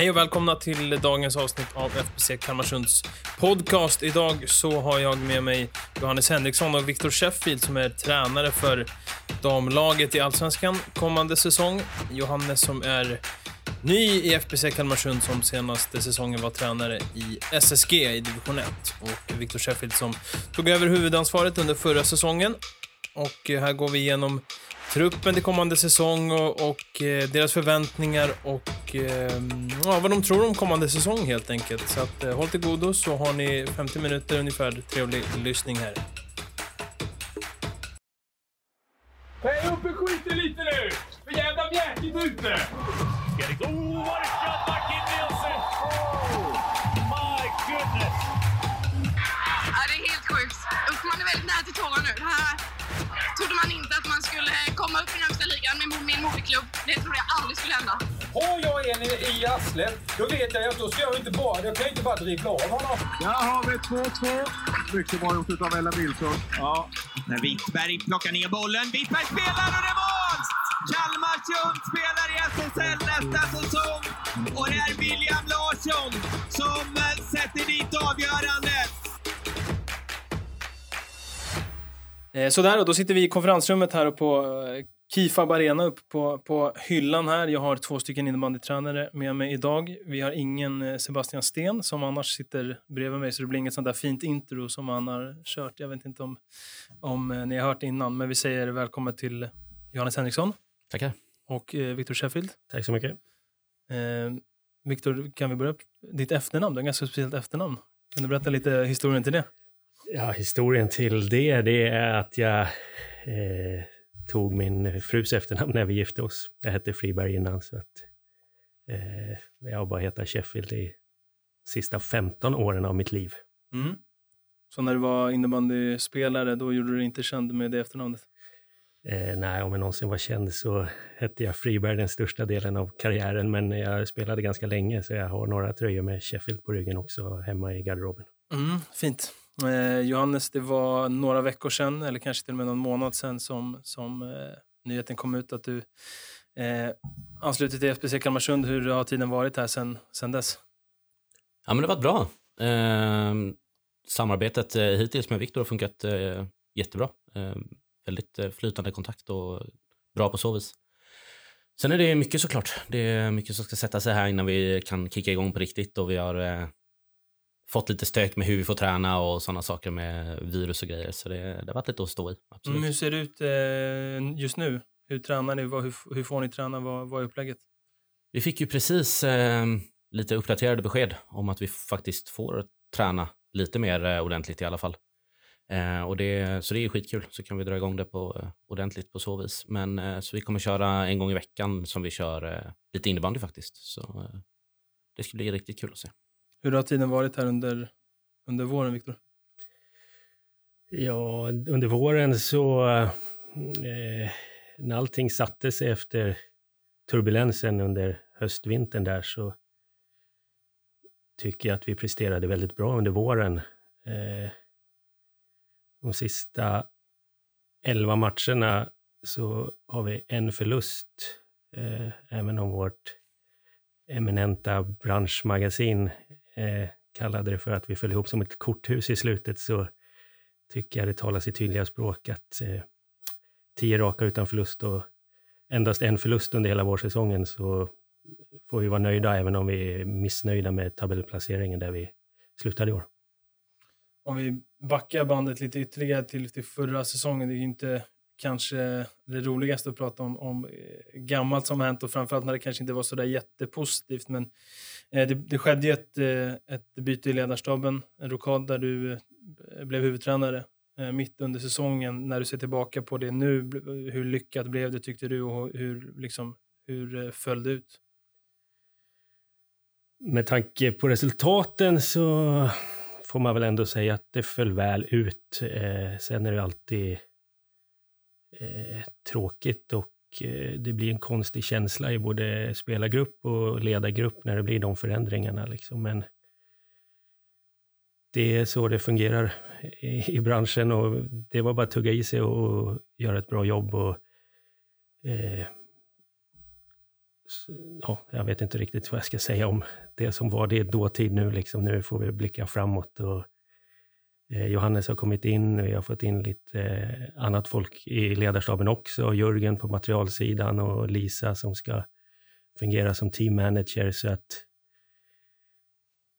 Hej och välkomna till dagens avsnitt av FBC Kalmarsunds podcast. Idag så har jag med mig Johannes Henriksson och Viktor Sheffield som är tränare för damlaget i Allsvenskan kommande säsong. Johannes som är ny i FBC Kalmarsund som senaste säsongen var tränare i SSG i division 1 och Viktor Sheffield som tog över huvudansvaret under förra säsongen. Och här går vi igenom truppen till kommande säsong och, och eh, deras förväntningar och eh, ja, vad de tror om kommande säsong helt enkelt. Så att, eh, håll till godo så har ni 50 minuter ungefär trevlig lyssning här. Höj upp skiten lite nu! För jävla mjäkigt ute! Ska det gå? Oh, what a shot by Kim Nielsen! My goodness! Ja, det är helt sjukt. Usch, man är väldigt nära till tårar nu. Här trodde man inte att man skulle komma upp i högsta ligan med min moderklubb. Det trodde jag aldrig skulle hända. Har jag en i, arslet, då vet jag att då ska jag inte bara, jag kan inte bara dribbla av honom. Där har vi 2-2. Mycket bra gjort av Ella Nilsson. Ja. När Wittberg plockar ner bollen. Wittberg spelar och det är mål! Kalmarsund spelar i SSL nästa säsong. Och det är William Larsson som eh, sätter dit avgörandet. Sådär, och då sitter vi i konferensrummet här på eh, Kifab Arena upp på, på hyllan här. Jag har två stycken innebandytränare med mig idag. Vi har ingen eh, Sebastian Sten som annars sitter bredvid mig så det blir inget sånt där fint intro som han har kört. Jag vet inte om, om eh, ni har hört innan, men vi säger välkommen till Johannes Henriksson Tackar. och eh, Viktor Sheffield. Tack så mycket. Eh, Viktor, kan vi börja? Ditt efternamn, det är ett ganska speciellt efternamn. Kan du berätta lite historien till det? Ja, historien till det, det är att jag eh, tog min frus efternamn när vi gifte oss. Jag hette Friberg innan, så att eh, jag har bara hetat Sheffield i sista 15 åren av mitt liv. Mm. Så när du var innebandyspelare, då gjorde du dig inte känd med det efternamnet? Eh, nej, om jag någonsin var känd så hette jag Friberg den största delen av karriären, men jag spelade ganska länge, så jag har några tröjor med Sheffield på ryggen också hemma i garderoben. Mm, fint. Eh, Johannes, det var några veckor sedan, eller kanske till och med någon månad sedan, som, som eh, nyheten kom ut att du eh, anslutit till FBC Kalmarsund. Hur har tiden varit här sedan, sedan dess? Ja, men det har varit bra. Eh, samarbetet eh, hittills med Viktor har funkat eh, jättebra. Eh, väldigt eh, flytande kontakt och bra på så vis. Sen är det mycket såklart. Det är mycket som ska sätta sig här innan vi kan kicka igång på riktigt och vi har eh, fått lite stök med hur vi får träna och sådana saker med virus och grejer. Så det, det har varit lite att stå i. Absolut. Mm, hur ser det ut eh, just nu? Hur tränar ni? Vad, hur, hur får ni träna? Vad, vad är upplägget? Vi fick ju precis eh, lite uppdaterade besked om att vi faktiskt får träna lite mer eh, ordentligt i alla fall. Eh, och det, så det är skitkul, så kan vi dra igång det på, eh, ordentligt på så vis. Men eh, så vi kommer köra en gång i veckan som vi kör lite innebandy faktiskt. Så det ska bli riktigt kul att se. Hur har tiden varit här under, under våren, Viktor? Ja, under våren så, eh, när allting satte sig efter turbulensen under höstvintern där så tycker jag att vi presterade väldigt bra under våren. Eh, de sista elva matcherna så har vi en förlust, eh, även om vårt eminenta branschmagasin eh, kallade det för att vi föll ihop som ett korthus i slutet, så tycker jag det talar sitt tydliga språk att eh, tio raka utan förlust och endast en förlust under hela vårsäsongen så får vi vara nöjda även om vi är missnöjda med tabellplaceringen där vi slutade i år. Om vi backar bandet lite ytterligare till, till förra säsongen, det är ju inte kanske det roligaste att prata om, om eh, gammalt som har hänt och framförallt när det kanske inte var så där jättepositivt. Men eh, det, det skedde ju ett, eh, ett byte i ledarstaben, en rokad där du eh, blev huvudtränare eh, mitt under säsongen. När du ser tillbaka på det nu, hur lyckat blev det tyckte du och hur, liksom, hur föll det ut? Med tanke på resultaten så får man väl ändå säga att det föll väl ut. Eh, sen är det alltid eh, tråkigt och eh, det blir en konstig känsla i både spelargrupp och ledargrupp när det blir de förändringarna. Liksom. Men det är så det fungerar i, i branschen och det var bara att tugga i sig och göra ett bra jobb. Och, eh, ja, jag vet inte riktigt vad jag ska säga om det som var det dåtid nu. Liksom. Nu får vi blicka framåt. Och, eh, Eh, Johannes har kommit in, vi har fått in lite eh, annat folk i ledarstaben också. Jörgen på materialsidan och Lisa som ska fungera som team manager. Så att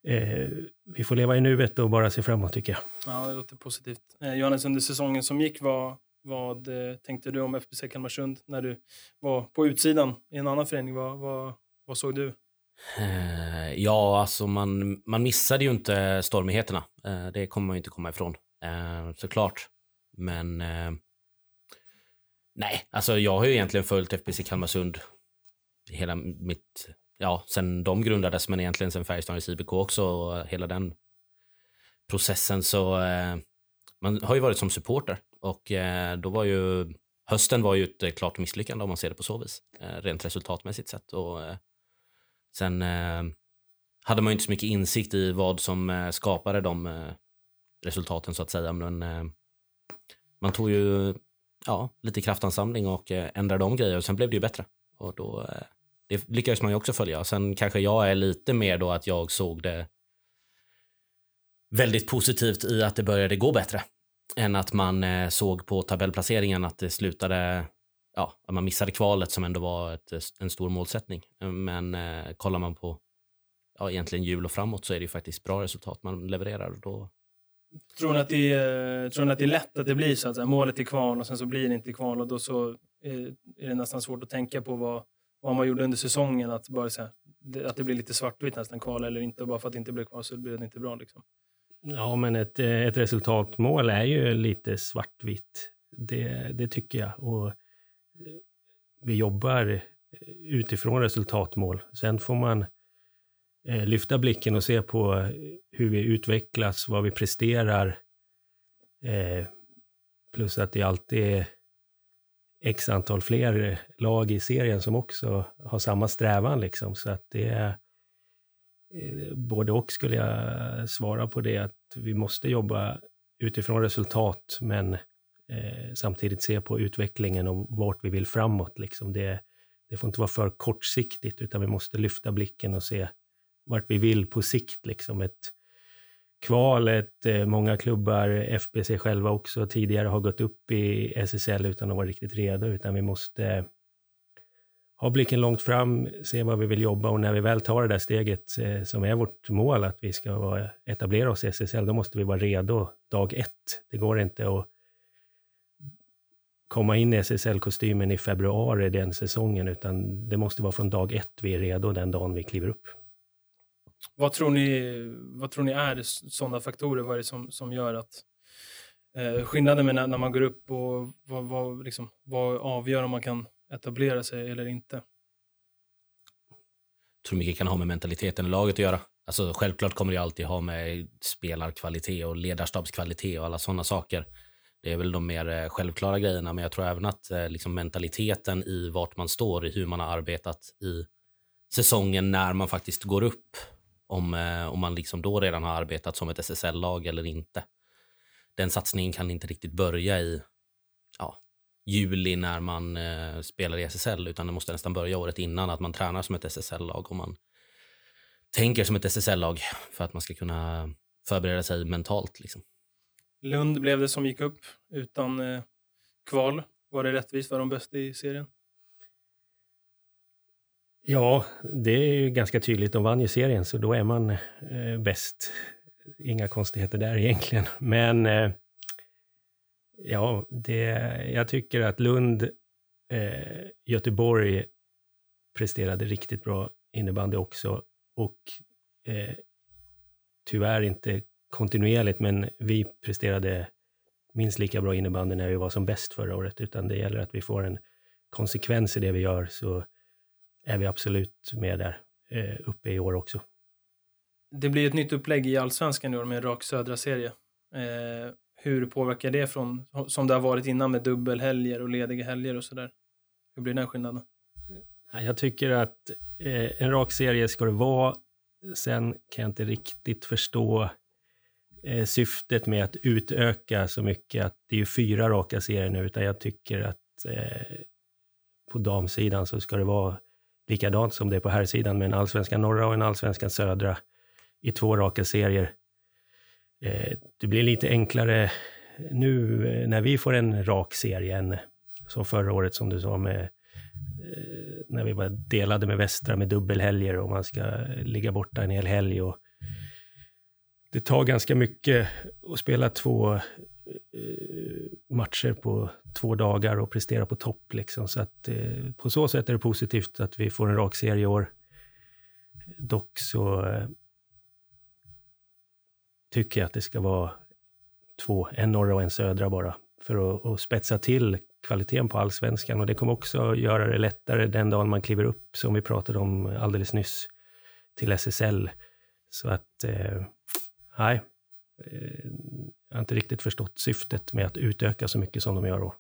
eh, vi får leva i nuet och bara se framåt tycker jag. Ja, det låter positivt. Eh, Johannes, under säsongen som gick, vad, vad eh, tänkte du om FBC Kalmarsund när du var på utsidan i en annan förening? Vad, vad, vad såg du? Eh, ja, alltså man, man missade ju inte stormigheterna. Eh, det kommer man ju inte komma ifrån, eh, såklart. Men nej, alltså jag har ju egentligen följt FBC Kalmarsund hela mitt, ja, sen de grundades, men egentligen sen Färjestad i IBK också och hela den processen så man har ju varit som supporter och då var ju hösten var ju ett klart misslyckande om man ser det på så vis, rent resultatmässigt sett. Och, sen eh, hade man ju inte så mycket insikt i vad som eh, skapade de eh, resultaten så att säga, men eh, man tog ju ja, lite kraftansamling och eh, ändrade om grejer och sen blev det ju bättre. Och då, eh, det lyckades man ju också följa. Sen kanske jag är lite mer då att jag såg det väldigt positivt i att det började gå bättre än att man eh, såg på tabellplaceringen att det slutade, ja, att man missade kvalet som ändå var ett, en stor målsättning. Men eh, kollar man på ja, egentligen jul och framåt så är det ju faktiskt bra resultat man levererar. Då... Tror ni att det är, tror ni att det är lätt att det blir så att målet är kval och sen så blir det inte kval och då så är, är det nästan svårt att tänka på vad, vad man gjorde under säsongen, att, bara så här, att det blir lite svartvitt nästan, kval eller inte, och bara för att det inte blir kval så blir det inte bra. Liksom. Ja, men ett, eh, ett resultatmål är ju lite svartvitt. Det, det tycker jag. Och eh, vi jobbar eh, utifrån resultatmål. Sen får man eh, lyfta blicken och se på eh, hur vi utvecklas, vad vi presterar. Plus att det alltid är x antal fler lag i serien som också har samma strävan. Liksom. Så att det är både och skulle jag svara på det, att vi måste jobba utifrån resultat, men eh, samtidigt se på utvecklingen och vart vi vill framåt. Liksom. Det, det får inte vara för kortsiktigt, utan vi måste lyfta blicken och se vart vi vill på sikt. Liksom. Ett kval, ett, eh, många klubbar, FBC själva också, tidigare har gått upp i SSL utan att vara riktigt redo, utan vi måste ha blicken långt fram, se vad vi vill jobba och när vi väl tar det där steget eh, som är vårt mål, att vi ska vara, etablera oss i SSL, då måste vi vara redo dag ett. Det går inte att komma in i SSL-kostymen i februari den säsongen, utan det måste vara från dag ett vi är redo den dagen vi kliver upp. Vad tror ni, vad tror ni är sådana faktorer? Vad är det som, som gör att eh, skillnaden med när, när, man går upp och vad, vad, liksom, vad avgör om man kan etablera sig eller inte? Jag tror mycket kan ha med mentaliteten i laget att göra. Alltså, självklart kommer det alltid ha med spelarkvalitet och ledarstabskvalitet och alla sådana saker. Det är väl de mer eh, självklara grejerna, men jag tror även att eh, liksom, mentaliteten i vart man står, i hur man har arbetat i säsongen när man faktiskt går upp, om, eh, om man liksom då redan har arbetat som ett SSL-lag eller inte. Den satsningen kan inte riktigt börja i ja, juli när man eh, spelar i SSL, utan det måste nästan börja året innan, att man tränar som ett SSL-lag och man tänker som ett SSL-lag för att man ska kunna förbereda sig mentalt. Liksom. Lund blev det som gick upp utan eh, kval. Var det rättvist? Var de bäst i serien? Ja, det är ju ganska tydligt. De vann ju serien, så då är man eh, bäst. Inga konstigheter där egentligen. Men eh, ja, det, jag tycker att Lund, eh, Göteborg presterade riktigt bra innebandy också. Och eh, tyvärr inte kontinuerligt, men vi presterade minst lika bra innebandy när vi var som bäst förra året, utan det gäller att vi får en konsekvens i det vi gör, så är vi absolut med där eh, uppe i år också. Det blir ett nytt upplägg i allsvenskan i år med en rak södra serie. Eh, hur påverkar det från, som det har varit innan med dubbelhelger och lediga helger och sådär? Hur blir den skillnaden? Jag tycker att eh, en rak serie ska det vara. Sen kan jag inte riktigt förstå eh, syftet med att utöka så mycket, att det är ju fyra raka serier nu, utan jag tycker att eh, på damsidan så ska det vara likadant som det är på herrsidan med en allsvenskan norra och en allsvenskan södra i två raka serier. Eh, det blir lite enklare nu eh, när vi får en rak serie än som förra året som du sa med eh, när vi var delade med Västra med dubbelhelger och man ska eh, ligga borta en hel helg. Och det tar ganska mycket att spela två eh, matcher på två dagar och prestera på topp. Liksom. Så att, eh, på så sätt är det positivt att vi får en rak serie i år. Dock så eh, tycker jag att det ska vara två, en norra och en södra bara, för att, att spetsa till kvaliteten på allsvenskan. Och det kommer också göra det lättare den dagen man kliver upp, som vi pratade om alldeles nyss, till SSL. Så att, eh, nej, eh, jag har inte riktigt förstått syftet med att utöka så mycket som de gör då.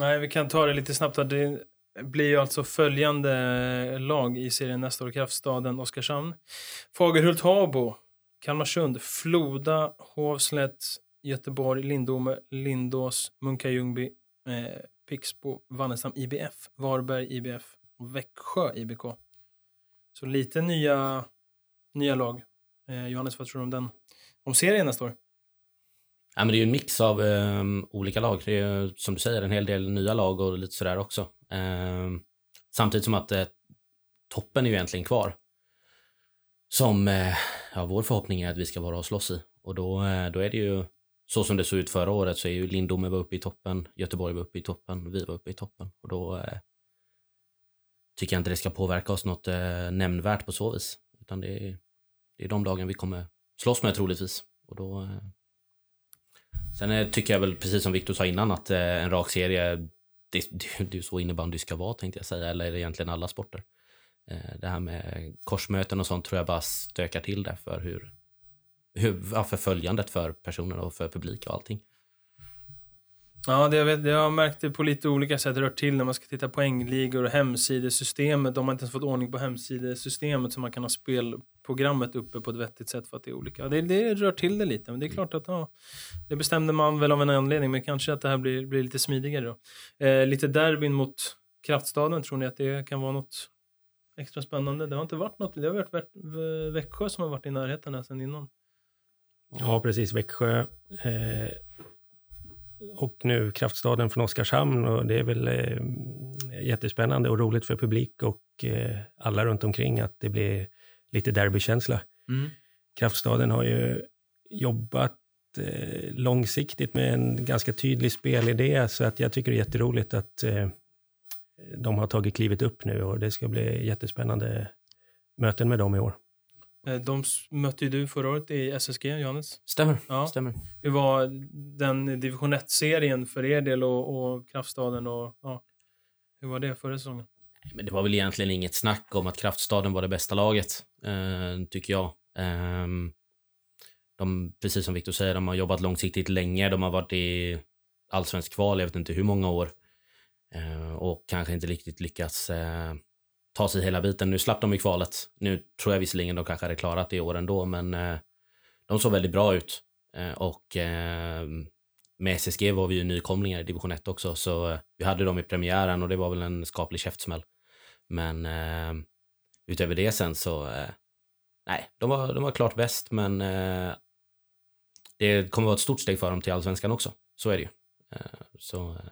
Nej, vi kan ta det lite snabbt. här. Det blir ju alltså följande lag i serien nästa år. Kraftstaden, Oskarshamn, Fagerhult, Habo, Kalmarsund, Floda, Hovslätt, Göteborg, Lindome, Lindås, Munka Ljungby, eh, Pixbo, Vannestam IBF, Varberg IBF och Växjö IBK. Så lite nya, nya lag. Eh, Johannes, vad tror du om den? Om serien nästa år? Ja, men det är ju en mix av um, olika lag. Det är ju, som du säger en hel del nya lag och lite sådär också. Um, samtidigt som att uh, toppen är ju egentligen kvar. Som uh, ja, vår förhoppning är att vi ska vara och slåss i. Och då, uh, då är det ju så som det såg ut förra året så är ju Lindome var uppe i toppen, Göteborg var uppe i toppen, vi var uppe i toppen. Och då tycker jag inte det ska påverka oss något nämnvärt på så vis. Utan det är, det är de lagen vi kommer slåss med troligtvis. Och då, eh, Sen eh, tycker jag väl, precis som Viktor sa innan, att eh, en rak serie, det, det, är ju så innebandy ska vara tänkte jag säga, eller egentligen alla sporter. Det här med korsmöten och sånt tror jag bara stökar till det för hur, hur ja, för följandet för personer och för publik och allting. Ja, det jag, vet, jag har märkt det på lite olika sätt rört till när man ska titta poängligor och hemsidesystemet. De har inte ens fått ordning på hemsidesystemet så man kan ha spelprogrammet uppe på ett vettigt sätt för att det är olika. Det, det rör till det lite, men det är klart att ja, det bestämde man väl av en anledning, men kanske att det här blir, blir lite smidigare då. Eh, lite derbyn mot Kraftstaden, tror ni att det kan vara något extra spännande? Det har inte varit något, det har varit Växjö som har varit i närheten här sedan innan. Ja, precis. Växjö. Eh, och nu Kraftstaden från Oskarshamn. Och det är väl eh, jättespännande och roligt för publik och eh, alla runt omkring att det blir lite derbykänsla. Mm. Kraftstaden har ju jobbat eh, långsiktigt med en ganska tydlig spelidé, så att jag tycker det är jätteroligt att eh, de har tagit klivet upp nu och det ska bli jättespännande möten med dem i år. Eh, De mötte ju du förra året i SSG, Johannes. Stämmer. Ja. Stämmer. Hur var den division 1-serien för er del och, och Kraftstaden? Och, ja, hur var det förra säsongen? Men det var väl egentligen inget snack om att Kraftstaden var det bästa laget, eh, tycker jag. Ehm, de, precis som Viktor säger, de har jobbat långsiktigt länge. De har varit i allsvensk kval, jag vet inte hur många år. Eh, och kanske inte riktigt lyckats eh, ta sig hela biten. Nu slapp de i kvalet. Nu tror jag visserligen de kanske hade klarat det i år ändå, men eh, de såg väldigt bra ut. Eh, och eh, med SSG var vi ju nykomlingar i division 1 också, så eh, vi hade dem i premiären och det var väl en skaplig käftsmäll. Men eh, utöver det sen så, eh, nej, de var, de var klart bäst, men eh, det kommer vara ett stort steg för dem till allsvenskan också. Så är det ju. Eh, så, eh,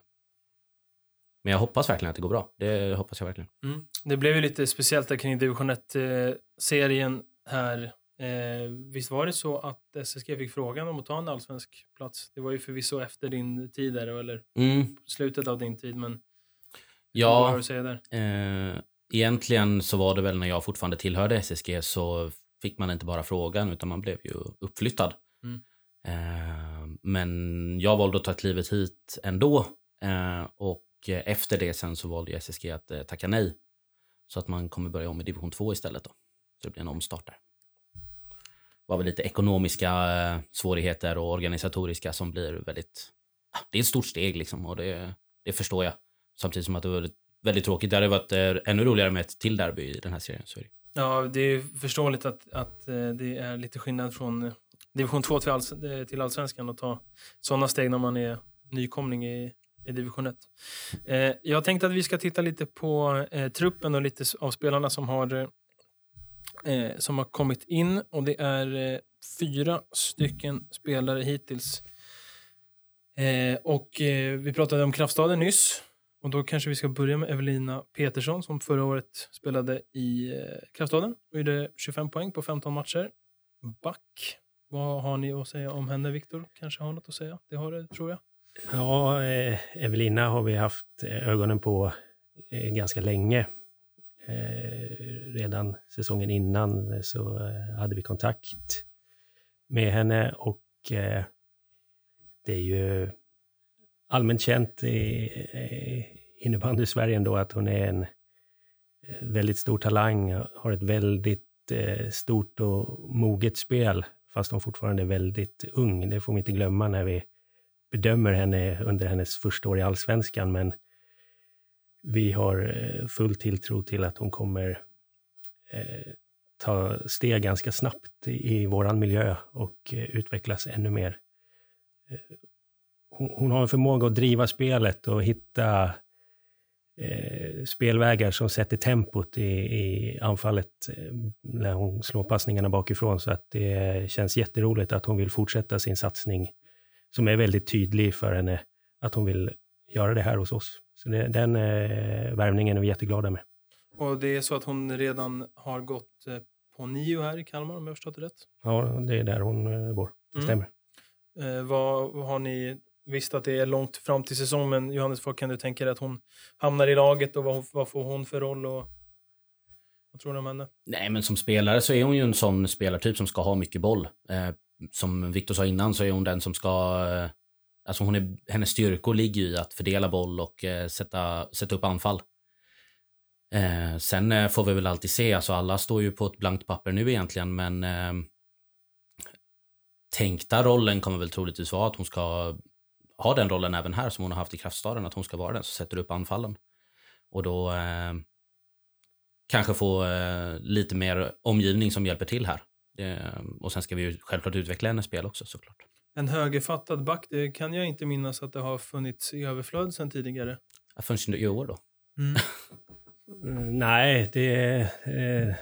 men jag hoppas verkligen att det går bra. Det hoppas jag verkligen. Mm. Det blev ju lite speciellt där kring division 1-serien här. Eh, visst var det så att SSG fick frågan om att ta en allsvensk plats? Det var ju förvisso efter din tid där, eller Mm, slutet av din tid, men vad ja, har du att säga där? Eh, egentligen så var det väl när jag fortfarande tillhörde SSG så fick man inte bara frågan utan man blev ju uppflyttad. Mm. Eh, men jag valde att ta klivet hit ändå eh, och och eh, efter det sen så valde ju SSG att eh, tacka nej. Så att man kommer börja om i division 2 istället då. Så det blir en omstart där. Det var väl lite ekonomiska eh, svårigheter och organisatoriska som blir väldigt... Det är ett stort steg liksom och det, det förstår jag. Samtidigt som att det var väldigt tråkigt. Det hade varit ännu roligare med ett till derby i den här serien. Så är det. Ja, det är förståeligt att, att det är lite skillnad från division 2 till, alls, till allsvenskan att ta sådana steg när man är nykomling i, i division 1. Eh, jag tänkte att vi ska titta lite på eh, truppen och lite av spelarna som har, eh, eh, som har kommit in. Och det är eh, fyra stycken spelare hittills. Eh, och eh, vi pratade om Kraftstaden nyss. Och då kanske vi ska börja med Evelina Petersson som förra året spelade i eh, Kraftstaden och gjorde 25 poäng på 15 matcher. Back. Vad har ni att säga om henne, Viktor? Kanske har något att säga? Det har det, tror jag. Ja, eh, Evelina har vi haft eh, ögonen på eh, ganska länge. Redan säsongen innan så hade vi kontakt med henne och det är ju allmänt känt i innebandy-Sverige ändå att hon är en väldigt stor talang, har ett väldigt stort och moget spel, fast hon fortfarande är väldigt ung. Det får vi inte glömma när vi bedömer henne under hennes första år i allsvenskan, men vi har eh, full tilltro till att hon kommer eh, ta steg ganska snabbt i, i våran miljö och eh, utvecklas ännu mer. Eh, hon, hon har en förmåga att driva spelet och hitta eh, spelvägar som sätter tempot i, i anfallet eh, när hon slår passningarna bakifrån. Så att det känns jätteroligt att hon vill fortsätta sin satsning som är väldigt tydlig för henne att hon vill göra det här hos oss. Så det, den eh, värvningen är vi jätteglada med. Och det är så att hon redan har gått eh, på nio här i Kalmar om jag har förstått det rätt. Ja, det är där hon eh, går. Det Mm. stämmer. Eh, vad vad har ni visst att det är långt fram till säsong, men Johannes, vad kan du tänka dig att hon hamnar i laget och vad, vad får hon för roll? Och, vad tror du om henne? Nej, men som spelare så är hon ju en sån spelartyp som ska ha mycket boll. Eh, som Viktor sa innan så är hon den som ska... Eh, alltså hon är, hennes styrkor ligger ju i att fördela boll och eh, sätta, sätta upp anfall. Eh, sen eh, får vi väl alltid se, alltså alla står ju på ett blankt papper nu egentligen, men eh, tänkta rollen kommer väl troligtvis vara att hon ska ha den rollen även här som hon har haft i kraftstaden, att hon ska vara den som sätter upp anfallen. Och då eh, kanske få eh, lite mer omgivning som hjälper till här. Det, och sen ska vi ju självklart utveckla hennes spel också såklart. En högerfattad back, det kan jag inte minnas att det har funnits i överflöd sedan tidigare. Ja, Förrän i år då. Mm. Mm, Nej, det är eh,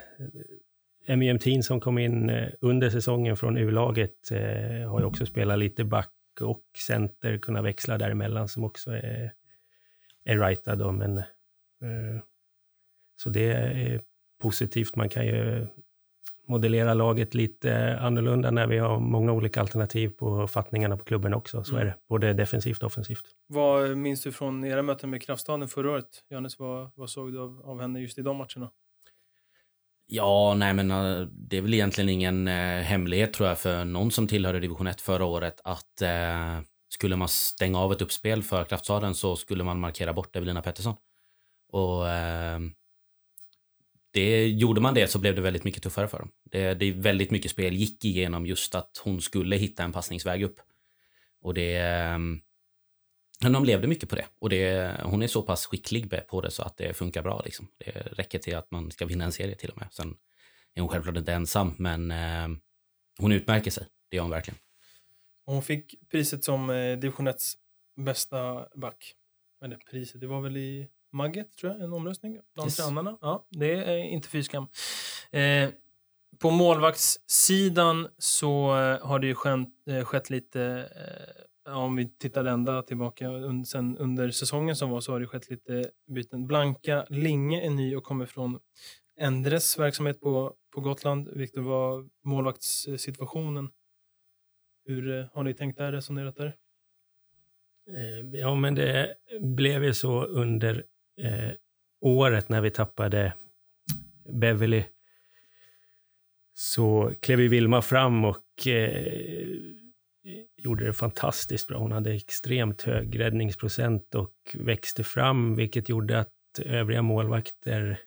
Emtin som kom in eh, under säsongen från U-laget eh, har ju också spelat lite back och center, kunna växla däremellan som också är, är rightad. Då, men, eh, så det är positivt. Man kan ju modellera laget lite annorlunda när vi har många olika alternativ på fattningarna på klubben också. Så Mm. är det, både defensivt och offensivt. Vad minns du från era möten med Kraftstaden förra året? Johannes, vad, vad såg du av, av henne just i de matcherna? Ja, nej men eh, det är väl egentligen ingen eh, hemlighet tror jag för någon som tillhörde division 1 förra året att eh, skulle man stänga av ett uppspel för Kraftstaden så skulle man markera bort Evelina Pettersson. Och eh, det, gjorde man det så blev det väldigt mycket tuffare för dem. Det, det är väldigt mycket spel gick igenom just att hon skulle hitta en passningsväg upp. Och det... Ehm, men de levde mycket på det. Och det, hon är så pass skicklig på det så att det funkar bra. Liksom. Det räcker till att man ska vinna en serie till och med. Sen är hon självklart inte ensam, men eh, hon utmärker sig. Det gör hon verkligen. Hon fick priset som eh, division 1 bästa back. Eller priset, det var väl i Magget, tror jag, en omröstning bland Yes. tränarna. Ja, det är inte fy skam. Eh, på målvaktssidan så eh, har det ju skett, eh, skett lite, eh, om vi tittar ända tillbaka un, sen under säsongen som var så har det skett lite byten. Blanka Linge är ny och kommer från Endres verksamhet på, på Gotland. Viktor, vad målvaktssituationen? Hur eh, har ni tänkt där, resonerat där? Eh, Ja, men det blev ju så under eh, året när vi tappade Beverly. Så klev ju Vilma fram och eh, gjorde det fantastiskt bra. Hon hade extremt hög räddningsprocent och växte fram, vilket gjorde att övriga målvakter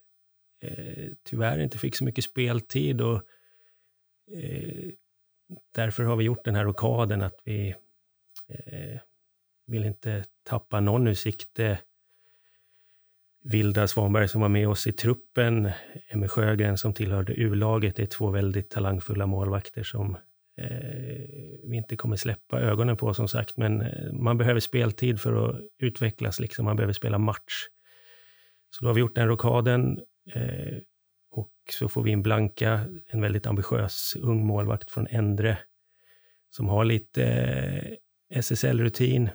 eh, tyvärr inte fick så mycket speltid. Och, eh, därför har vi gjort den här rockaden att vi eh, vill inte tappa någon ur sikte. Vilda Svanberg som var med oss i truppen, Emmy Sjögren som tillhörde U-laget, det är två väldigt talangfulla målvakter som eh, vi inte kommer släppa ögonen på som sagt. Men eh, man behöver speltid för att utvecklas, liksom. man behöver spela match. Så då har vi gjort den rockaden eh, och så får vi in Blanka, en väldigt ambitiös ung målvakt från Endre, som har lite SSL-rutin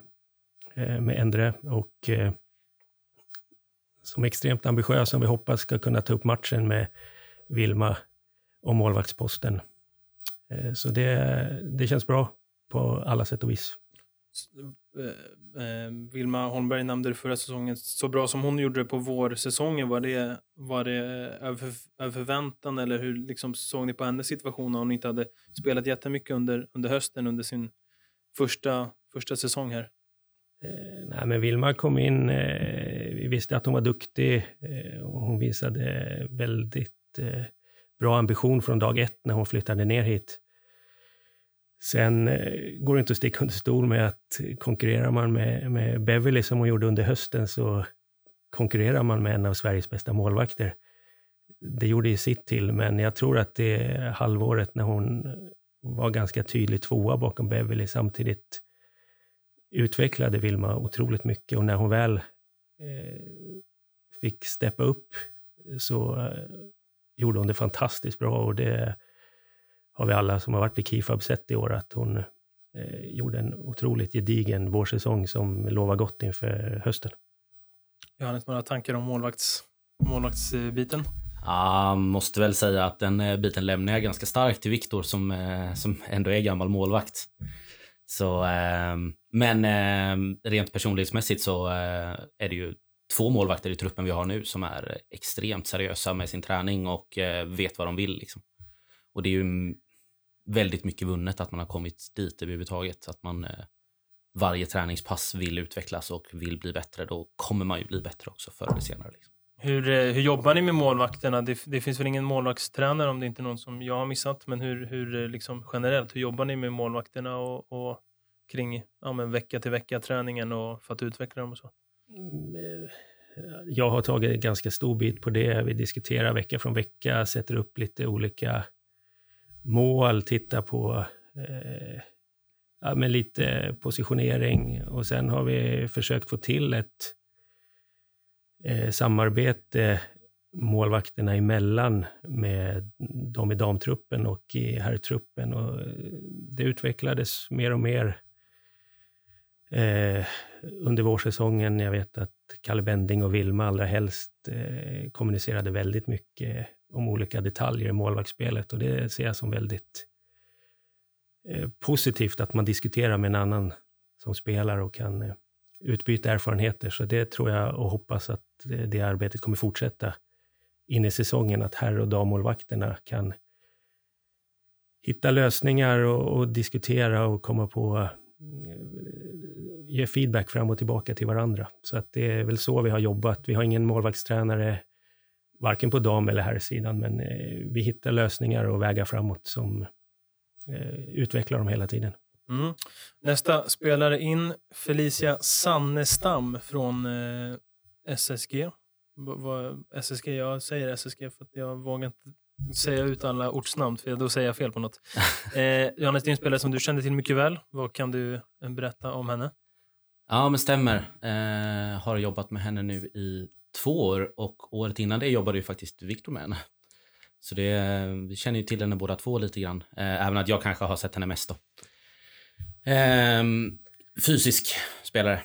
med Endre och som är extremt ambitiös som vi hoppas ska kunna ta upp matchen med Vilma om målvaktsposten. Eh, så det, det känns bra på alla sätt och vis. Eh, eh, Vilma Holmberg nämnde det förra säsongen. Så bra som hon gjorde det på vårsäsongen, var det, var det över, över förväntan eller hur liksom såg ni på hennes situation när hon inte hade spelat jättemycket under, under hösten, under sin första, första säsong här? Eh, nej, men Vilma kom in, eh, visste att hon var duktig eh, och hon visade väldigt eh, bra ambition från dag ett när hon flyttade ner hit. Sen eh, går det inte att sticka under stol med att konkurrerar man med, med Beverly som hon gjorde under hösten så konkurrerar man med en av Sveriges bästa målvakter. Det gjorde ju sitt till, men jag tror att det halvåret när hon var ganska tydlig tvåa bakom Beverly samtidigt utvecklade Vilma otroligt mycket och när hon väl fick steppa upp så eh, gjorde hon det fantastiskt bra och det har vi alla som har varit i Kifab sett i år att hon eh, gjorde en otroligt gedigen vårsäsong som lovar gott inför hösten. Johannes, några tankar om målvakts, målvaktsbiten? Ja, måste väl säga att den eh, biten lämnar jag ganska starkt till Viktor som, eh, som ändå är gammal målvakt. Så, eh, men eh, rent personlighetsmässigt så eh, är det ju två målvakter i truppen vi har nu som är extremt seriösa med sin träning och eh, vet vad de vill. Liksom. Och det är ju väldigt mycket vunnet att man har kommit dit överhuvudtaget. Att man eh, varje träningspass vill utvecklas och vill bli bättre. Då kommer man ju bli bättre också förr eller senare. Liksom. Hur, eh, hur jobbar ni med målvakterna? Det, det, finns väl ingen målvaktstränare om det inte är någon som jag har missat. Men hur, hur eh, liksom generellt, hur jobbar ni med målvakterna och, och kring ja, men vecka till vecka träningen och för att utveckla dem och så? Mm, eh, jag har tagit en ganska stor bit på det. Vi diskuterar vecka från vecka, sätter upp lite olika mål, tittar på eh, ja, men lite positionering och sen har vi försökt få till ett eh, samarbete målvakterna emellan med de i damtruppen och i herrtruppen. Och eh, det utvecklades mer och mer eh, under vårsäsongen. Jag vet att Kalle Bending och Vilma allra helst eh, kommunicerade väldigt mycket om olika detaljer i målvaktsspelet och det ser jag som väldigt eh, positivt att man diskuterar med en annan som spelar och kan eh, utbyta erfarenheter. Så det tror jag och hoppas att det, det arbetet kommer fortsätta in i säsongen, att herr och dammålvakterna kan hitta lösningar och, och, diskutera och komma på eh, ge feedback fram och tillbaka till varandra. Så att det är väl så vi har jobbat. Vi har ingen målvaktstränare, varken på dam eller herrsidan, men eh, vi hittar lösningar och vägar framåt som eh, utvecklar dem hela tiden. Mm. Nästa spelare in, Felicia Sannestam från eh, SSG. Vad, SSG, jag säger SSG för att jag vågar inte säga ut alla ortsnamn, för då säger jag fel på något. Eh, Johannes, en spelare som du kände till mycket väl. Vad kan du eh, berätta om henne? Ja, men stämmer. Eh, har jobbat med henne nu i två år och året innan det jobbade ju faktiskt Viktor med henne. Så det, vi känner ju till henne båda två lite grann. Eh, även att jag kanske har sett henne mest då. Ehm, fysisk spelare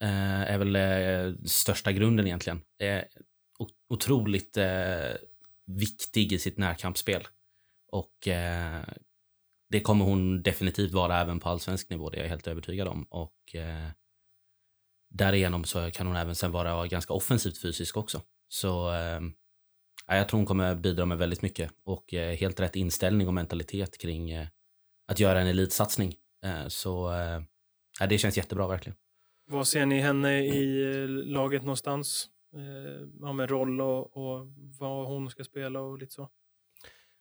eh, är väl eh, största grunden egentligen. Eh, otroligt eh, viktig i sitt närkampsspel. Och eh, det kommer hon definitivt vara även på allsvensk nivå, det är jag helt övertygad om. Och eh, därigenom så kan hon även sen vara ganska offensivt fysisk också. Så eh, jag tror hon kommer bidra med väldigt mycket och eh, helt rätt inställning och mentalitet kring eh, att göra en elitsatsning. Eh, så eh, det känns jättebra verkligen. Vad ser ni henne i eh, laget någonstans? eh, med roll och, och vad hon ska spela och lite så.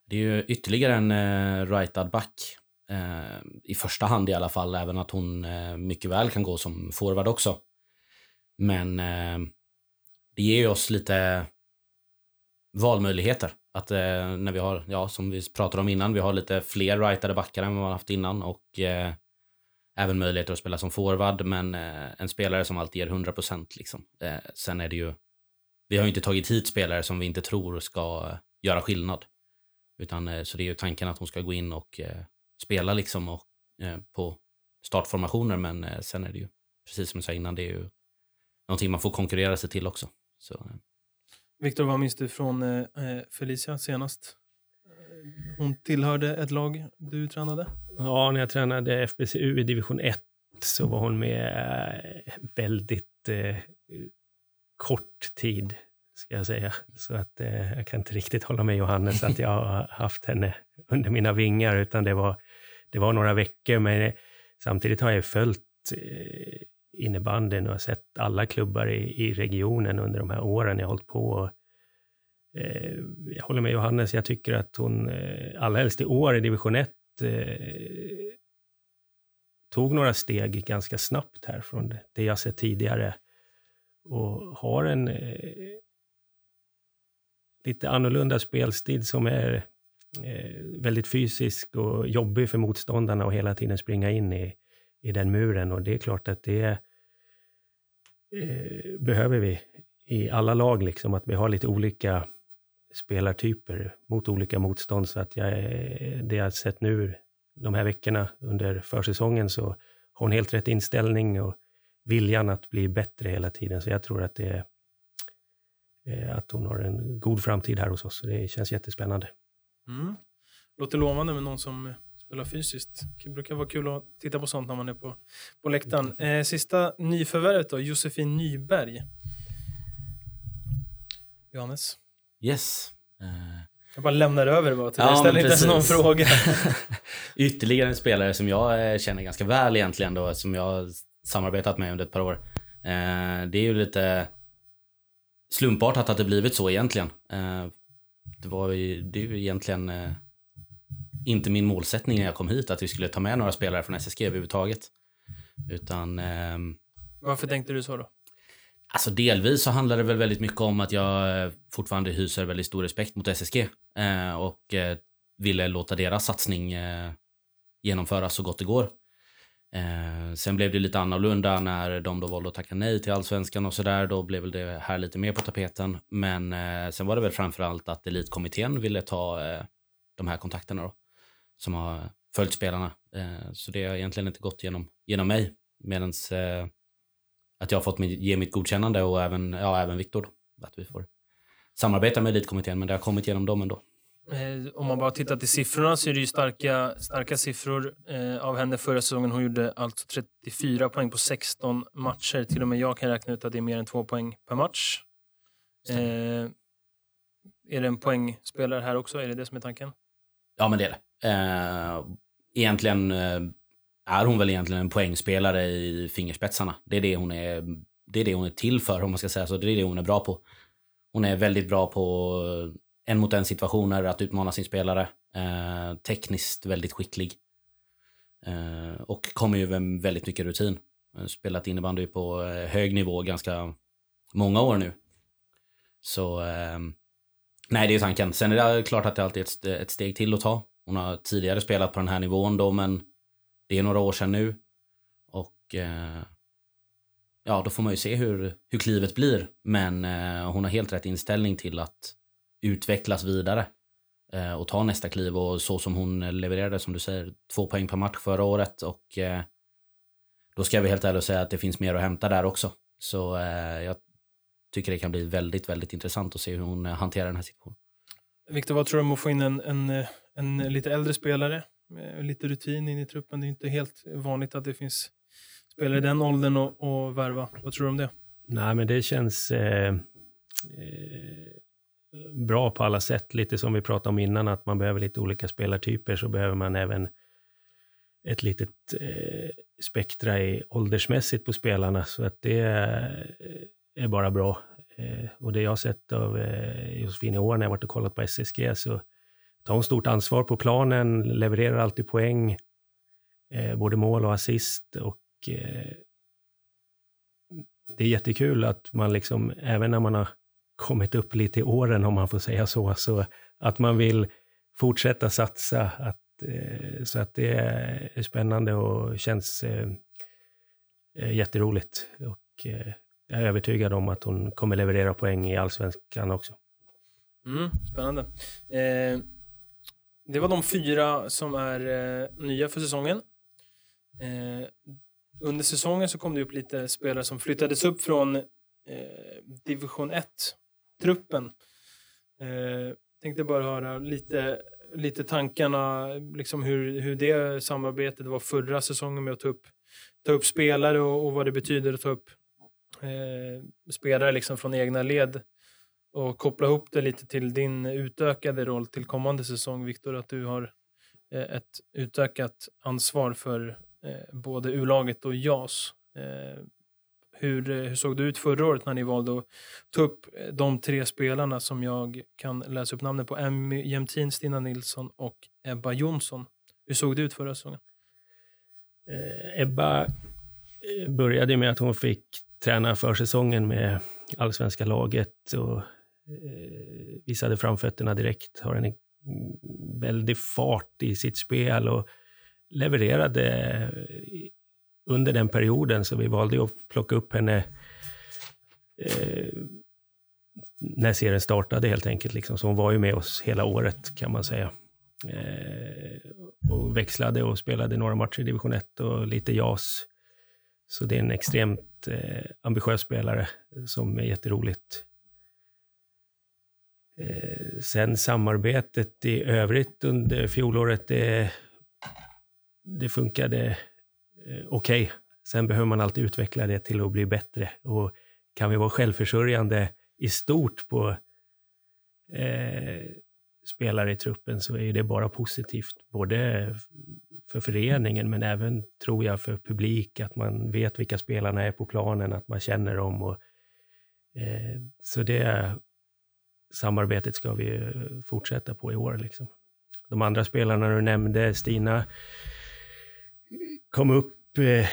Det är ju ytterligare en eh, rightad back. Eh, I första hand i alla fall, även att hon eh, mycket väl kan gå som forward också. Men eh, det ger oss lite valmöjligheter att eh, när vi har, ja, som vi pratade om innan, vi har lite fler rightade backar än vad man har haft innan och eh, även möjligheter att spela som forward, men eh, en spelare som alltid ger 100 procent liksom. Eh, sen är det ju, vi har ju inte tagit hit spelare som vi inte tror ska eh, göra skillnad. Utan, eh, så det är ju tanken att hon ska gå in och eh, spela liksom och, eh, på startformationer, men eh, sen är det ju, precis som jag sa innan, det är ju någonting man får konkurrera sig till också. Så, eh, Viktor, vad minns du från eh, eh Felicia senast? Eh, hon tillhörde ett lag du tränade. Ja, när jag tränade FBCU i division 1 så var hon med eh, väldigt eh, kort tid, ska jag säga. Så att eh, jag kan inte riktigt hålla med Johannes att jag har haft henne under mina vingar, utan det var, det var några veckor. Men samtidigt har jag följt eh, innebandyn och sett alla klubbar i, i regionen under de här åren jag har hållit på. Och, eh, jag håller med Johannes, jag tycker att hon, eh, allra helst i år i division 1, eh, tog några steg ganska snabbt här från det- det jag sett tidigare och har en eh, lite annorlunda spelstil som är eh, väldigt fysisk och jobbig för motståndarna och hela tiden springa in i, i den muren. Och det är klart att det eh, behöver vi i alla lag, liksom, att vi har lite olika spelartyper mot olika motstånd. Så att jag, det jag har sett nu de här veckorna under försäsongen så har hon helt rätt inställning och viljan att bli bättre hela tiden. Så jag tror att det är att hon har en god framtid här hos oss. Så det känns jättespännande. Mm. Låter lovande med någon som spelar fysiskt. Det brukar vara kul att titta på sånt när man är på, på läktaren. Eh, sista nyförvärvet då, Josefin Nyberg. Johannes? yes. Eh, Jag bara lämnar över det bara till Ja, dig. Ställer inte ens någon fråga. Ytterligare en spelare som jag eh, känner ganska väl egentligen då, som jag har samarbetat med under ett par år. Eh, det är ju lite slumpartat att det blivit så egentligen. Eh, det var ju, det är ju egentligen eh, inte min målsättning när jag kom hit att vi skulle ta med några spelare från SSG överhuvudtaget. Utan ehm, Varför tänkte du så då? Alltså delvis så handlar det väl väldigt mycket om att jag eh, fortfarande hyser väldigt stor respekt mot SSG eh, och eh, ville låta deras satsning eh, genomföras så gott det går. Eh, sen blev det lite annorlunda när de då valde att tacka nej till allsvenskan och sådär. Då blev väl det här lite mer på tapeten. Men eh, sen var det väl framförallt att elitkommittén ville ta eh, de här kontakterna då. Som har följt spelarna. Eh, så det har egentligen inte gått genom, genom mig. Medans eh, att jag har fått ge mitt godkännande och även, ja, även Viktor. Att vi får samarbeta med elitkommittén, men det har kommit genom dem ändå. Eh, om man bara tittar till siffrorna så är det ju starka, starka siffror av henne förra säsongen. Hon gjorde alltså 34 poäng på 16 matcher. Till och med jag kan räkna ut att det är mer än två poäng per match. Eh, är det en poängspelare här också? Är det det som är tanken? Ja, men det är det. Eh, egentligen eh, är hon väl egentligen en poängspelare i fingerspetsarna. Det är det hon är, det är, det hon är till för, om man ska säga så. Det är det hon är bra på. Hon är väldigt bra på eh, en mot en situationer, att utmana sin spelare. Eh, tekniskt väldigt skicklig. Eh, och kommer ju med väldigt mycket rutin. Eh, spelat innebandy på eh, hög nivå ganska många år nu. Så eh, nej, det är tanken. Sen är det klart att det alltid är ett, ett steg till att ta. Hon har tidigare spelat på den här nivån då, men det är några år sedan nu. Och eh, ja, då får man ju se hur, hur klivet blir. Men eh, hon har helt rätt inställning till att utvecklas vidare eh, och ta nästa kliv. Och så som hon levererade, som du säger, två poäng per match förra året. Och eh, då ska vi helt ärligt säga att det finns mer att hämta där också. Så eh, jag tycker det kan bli väldigt, väldigt intressant att se hur hon eh, hanterar den här situationen. Viktor, vad tror du om att få in en, en, en lite äldre spelare med lite rutin in i truppen? Det är inte helt vanligt att det finns spelare i den åldern och, och värva. Vad tror du om det? Nej, men det känns eh, eh, bra på alla sätt. Lite som vi pratade om innan, att man behöver lite olika spelartyper, så behöver man även ett litet eh, spektra i åldersmässigt på spelarna. Så att det eh, är bara bra. Eh, och det jag har sett av eh, Josefin i år när jag varit och kollat på SSG, så tar hon stort ansvar på planen, levererar alltid poäng, eh, både mål och assist. Och eh, det är jättekul att man liksom, även när man har kommit upp lite i åren, om man får säga så. Så att man vill fortsätta satsa. Att, så att det är spännande och känns eh, jätteroligt. Och jag är övertygad om att hon kommer leverera poäng i allsvenskan också. Mm, spännande. Eh, det var de fyra som är eh, nya för säsongen. Eh, under säsongen så kom det upp lite spelare som flyttades upp från eh, division 1-truppen. Eh, tänkte bara höra lite, lite tankarna, liksom hur, hur det samarbetet var förra säsongen med att ta upp, ta upp spelare och, och vad det betyder att ta upp eh, spelare liksom från egna led och koppla ihop det lite till din utökade roll till kommande säsong, Viktor, att du har eh, ett utökat ansvar för eh, både U-laget och JAS. Eh, hur, eh, hur såg det ut förra året när ni valde att ta upp eh, de tre spelarna som jag kan läsa upp namnen på? Emmy Jämtin, Stina Nilsson och Ebba Jonsson. Hur såg det ut förra säsongen? Eh, Ebba eh, började med att hon fick Tränade försäsongen med allsvenska laget och eh, visade framfötterna direkt. Har en väldig fart i sitt spel och levererade eh, under den perioden, så vi valde att plocka upp henne eh, när serien startade helt enkelt. Liksom. Så hon var ju med oss hela året kan man säga. Eh, och växlade och spelade några matcher i division 1 och lite JAS. Så det är en extremt eh, ambitiös spelare som är jätteroligt. Eh, sen samarbetet i övrigt under fjolåret, det, det funkade eh, okej. Okay. Sen behöver man alltid utveckla det till att bli bättre. Och kan vi vara självförsörjande i stort på eh, spelare i truppen så är det bara positivt. Både för föreningen men även, tror jag, för publik. Att man vet vilka spelarna är på planen, att man känner dem. Och, eh, så det samarbetet ska vi fortsätta på i år. Liksom. De andra spelarna du nämnde, Stina kom upp eh,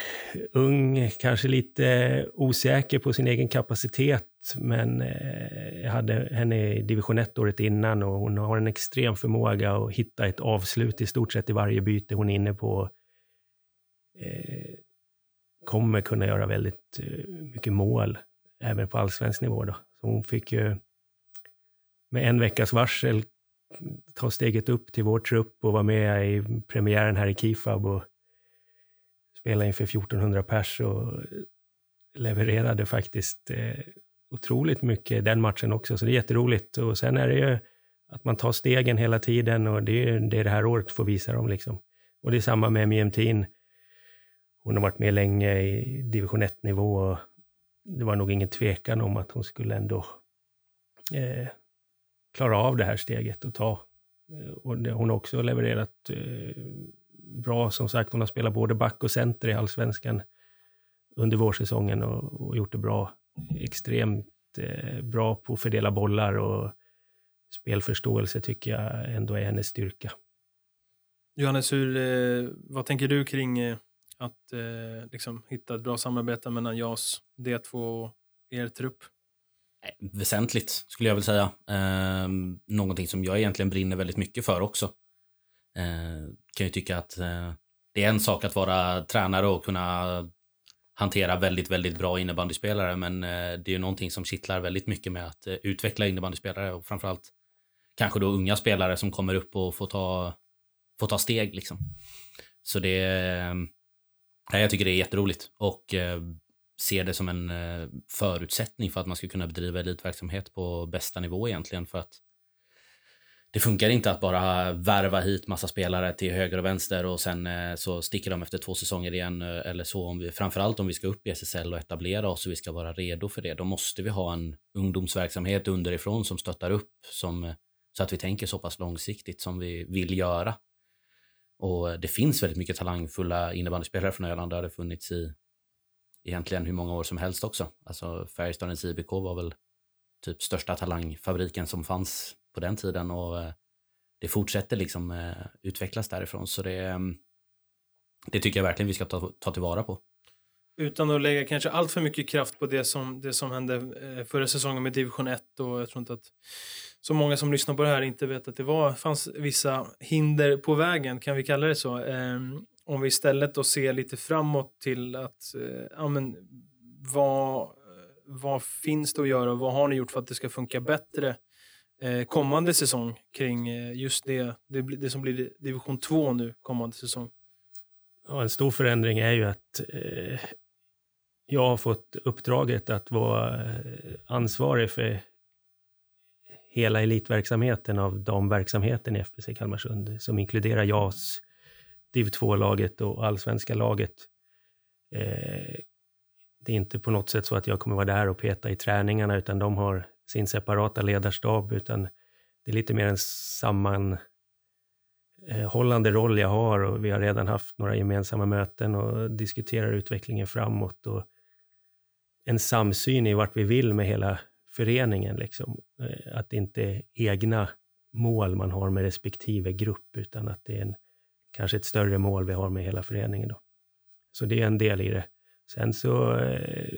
ung, kanske lite osäker på sin egen kapacitet, men eh, jag hade henne i division 1 året innan och hon har en extrem förmåga att hitta ett avslut i stort sett i varje byte hon är inne på. Eh, kommer kunna göra väldigt eh, mycket mål, även på allsvensk nivå. Då. Så hon fick ju med en veckas varsel ta steget upp till vår trupp och vara med i premiären här i Kifab och spela inför 1400 pers och levererade faktiskt eh, otroligt mycket den matchen också, så det är jätteroligt. Och sen är det ju att man tar stegen hela tiden och det är det, det här året får visa dem. Liksom. Och det är samma med Miemtin. Hon har varit med länge i division 1-nivå och det var nog ingen tvekan om att hon skulle ändå eh, klara av det här steget och ta. Eh, och det, hon har också levererat eh, bra. Som sagt, hon har spelat både back och center i allsvenskan under vårsäsongen och, och gjort det bra. Extremt eh, bra på att fördela bollar och spelförståelse tycker jag ändå är hennes styrka. Johannes, hur, eh, vad tänker du kring eh, att eh, liksom hitta ett bra samarbete mellan JAS, D2 och er trupp? Väsentligt skulle jag vilja säga. Eh, någonting som jag egentligen brinner väldigt mycket för också. Eh, kan ju tycka att eh, det är en sak att vara tränare och kunna hantera väldigt, väldigt bra innebandyspelare, men eh, det är ju någonting som kittlar väldigt mycket med att eh, utveckla innebandyspelare och framförallt kanske då unga spelare som kommer upp och får ta, får ta steg liksom. Så det, eh, jag tycker det är jätteroligt och eh, ser det som en förutsättning för att man ska kunna bedriva elitverksamhet på bästa nivå egentligen för att det funkar inte att bara värva hit massa spelare till höger och vänster och sen eh, så sticker de efter två säsonger igen eh, eller så. Om vi, framförallt om vi ska upp i SSL och etablera oss och vi ska vara redo för det. Då måste vi ha en ungdomsverksamhet underifrån som stöttar upp som, eh, så att vi tänker så pass långsiktigt som vi vill göra. Och det finns väldigt mycket talangfulla innebandyspelare från Öland. Det har det funnits i egentligen hur många år som helst också. Alltså Färjestadens IBK var väl typ största talangfabriken som fanns på den tiden och eh, det fortsätter liksom eh, utvecklas därifrån. Så det, ehm, det tycker jag verkligen vi ska ta, ta tillvara på. utan att lägga kanske allt för mycket kraft på det som, det som hände eh, förra säsongen med division 1 och jag tror inte att så många som lyssnar på det här inte vet att det var, fanns vissa hinder på vägen, kan vi kalla det så. Ehm, om vi istället då ser lite framåt till att, ja men vad, vad finns det att göra och vad har ni gjort för att det ska funka bättre Eh, kommande säsong kring eh, just det, det, det som blir division 2 nu kommande säsong? Ja, en stor förändring är ju att eh, jag har fått uppdraget att vara eh, ansvarig för hela elitverksamheten av damverksamheten i FBC Kalmarsund, som inkluderar JAS, div 2-laget och allsvenska laget. Eh, det är inte på något sätt så att jag kommer vara där och peta i träningarna, utan de har sin separata ledarstab, utan det är lite mer en sammanhållande eh, roll jag har och vi har redan haft några gemensamma möten och diskuterar utvecklingen framåt och en samsyn i vart vi vill med hela föreningen. Liksom. Eh, att det inte är egna mål man har med respektive grupp, utan att det är en, kanske ett större mål vi har med hela föreningen. Då. Så det är en del i det. Sen så eh,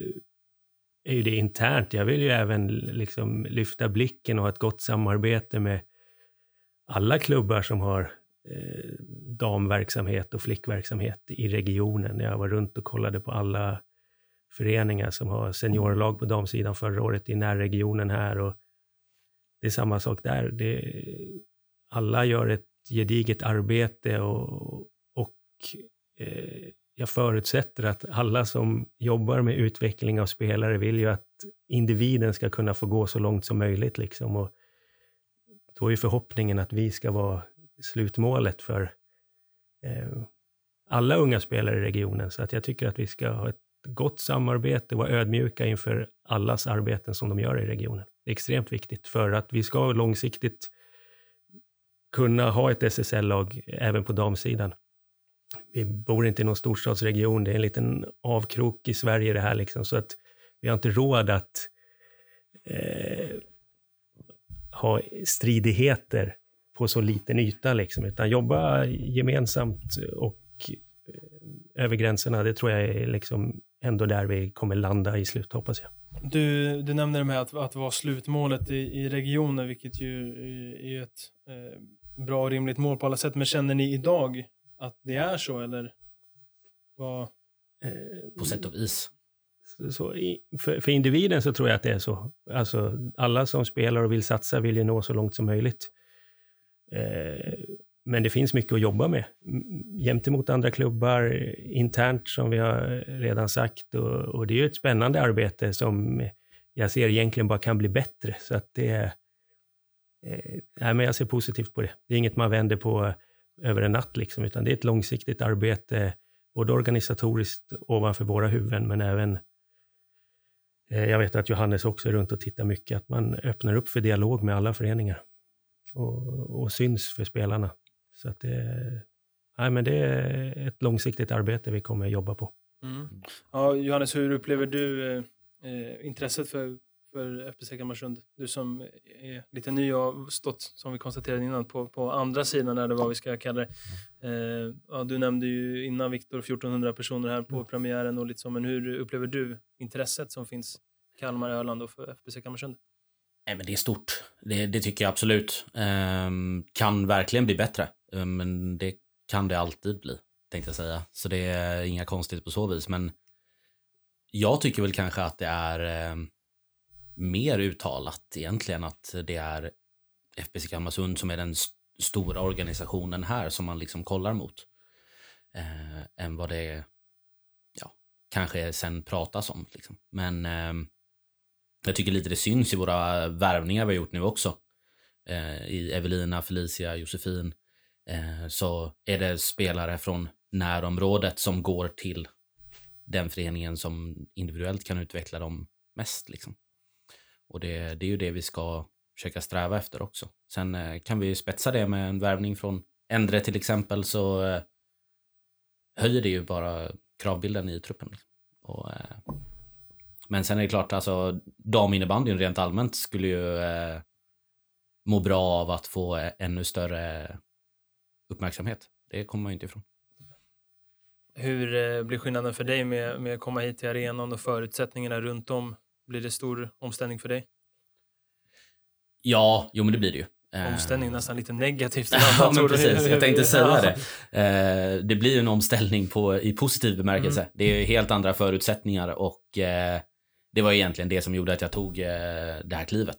är ju det internt. Jag vill ju även liksom lyfta blicken och ha ett gott samarbete med alla klubbar som har eh, damverksamhet och flickverksamhet i regionen. Jag var runt och kollade på alla föreningar som har seniorlag på damsidan förra året i närregionen här. Och det är samma sak där. Det, alla gör ett gediget arbete och, och eh, jag förutsätter att alla som jobbar med utveckling av spelare vill ju att individen ska kunna få gå så långt som möjligt. Liksom. Och då är förhoppningen att vi ska vara slutmålet för eh, alla unga spelare i regionen. Så att jag tycker att vi ska ha ett gott samarbete och vara ödmjuka inför allas arbeten som de gör i regionen. Det är extremt viktigt för att vi ska långsiktigt kunna ha ett SSL-lag även på damsidan vi bor inte i någon storstadsregion, det är en liten avkrok i Sverige det här liksom, så att vi har inte råd att eh, ha stridigheter på så liten yta liksom, utan jobba gemensamt och eh, över gränserna. Det tror jag är liksom ändå där vi kommer landa i slut, hoppas jag. Du, du nämnde det med att, att vara slutmålet i, i regionen, vilket ju är ett eh, bra och rimligt mål på alla sätt. Men känner ni idag att det är så eller? Vad? Eh, på sätt och vis. Så, för, för, individen så tror jag att det är så. Alltså, alla som spelar och vill satsa vill ju nå så långt som möjligt. Eh, men det finns mycket att jobba med. Gentemot andra klubbar, internt som vi har redan sagt. Och, och, det är ju ett spännande arbete som jag ser egentligen bara kan bli bättre. Så att det är... Eh, nej, men jag ser positivt på det. Det är inget man vänder på över en natt, liksom, utan det är ett långsiktigt arbete, både organisatoriskt ovanför våra huvuden, men även eh, jag vet att Johannes också är runt och tittar mycket, att man öppnar upp för dialog med alla föreningar och, och syns för spelarna. Så att det, nej, men det är ett långsiktigt arbete vi kommer jobba på. Mm. Ja, Johannes, hur upplever du eh, eh intresset för för FBC Kalmarsund. Du som är lite ny och har stått, som vi konstaterade innan, på, på andra sidan eller vad vi ska kalla det. Eh, ja, du nämnde ju innan Viktor 1400 personer här på mm. premiären och lite så, men hur upplever du intresset som finns i Kalmar, Öland och för FBC Kalmarsund? Nej, men det är stort. Det, det tycker jag absolut. Eh, kan verkligen bli bättre, eh, men det kan det alltid bli, tänkte jag säga. Så det är inga konstigt på så vis, men jag tycker väl kanske att det är ehm, mer uttalat egentligen att det är FBC Kalmarsund som är den st stora organisationen här som man liksom kollar mot. Eh, än vad det ja, kanske sen pratas om. Liksom. Men eh, jag tycker lite det syns i våra värvningar vi har gjort nu också. Eh, I Evelina, Felicia, Josefin. Eh, så är det spelare från närområdet som går till den föreningen som individuellt kan utveckla dem mest. Liksom. Och det, det är ju det vi ska försöka sträva efter också. Sen eh, kan vi spetsa det med en värvning från Endre till exempel så eh, höjer det ju bara kravbilden i truppen. Liksom. Och, eh, men sen är det klart, alltså daminnebandyn rent allmänt skulle ju eh, må bra av att få eh, ännu större uppmärksamhet. Det kommer man ju inte ifrån. Hur eh, blir skillnaden för dig med, med att komma hit till arenan och förutsättningarna runt om? Blir det stor omställning för dig? Ja, jo men det blir det ju. Eh, Omställning nästan lite negativt. Ja, men precis. Jag tänkte säga det. Eh, det blir ju en omställning på, i positiv bemärkelse. Mm. Det är helt andra förutsättningar och eh, det var egentligen det som gjorde att jag tog det här klivet.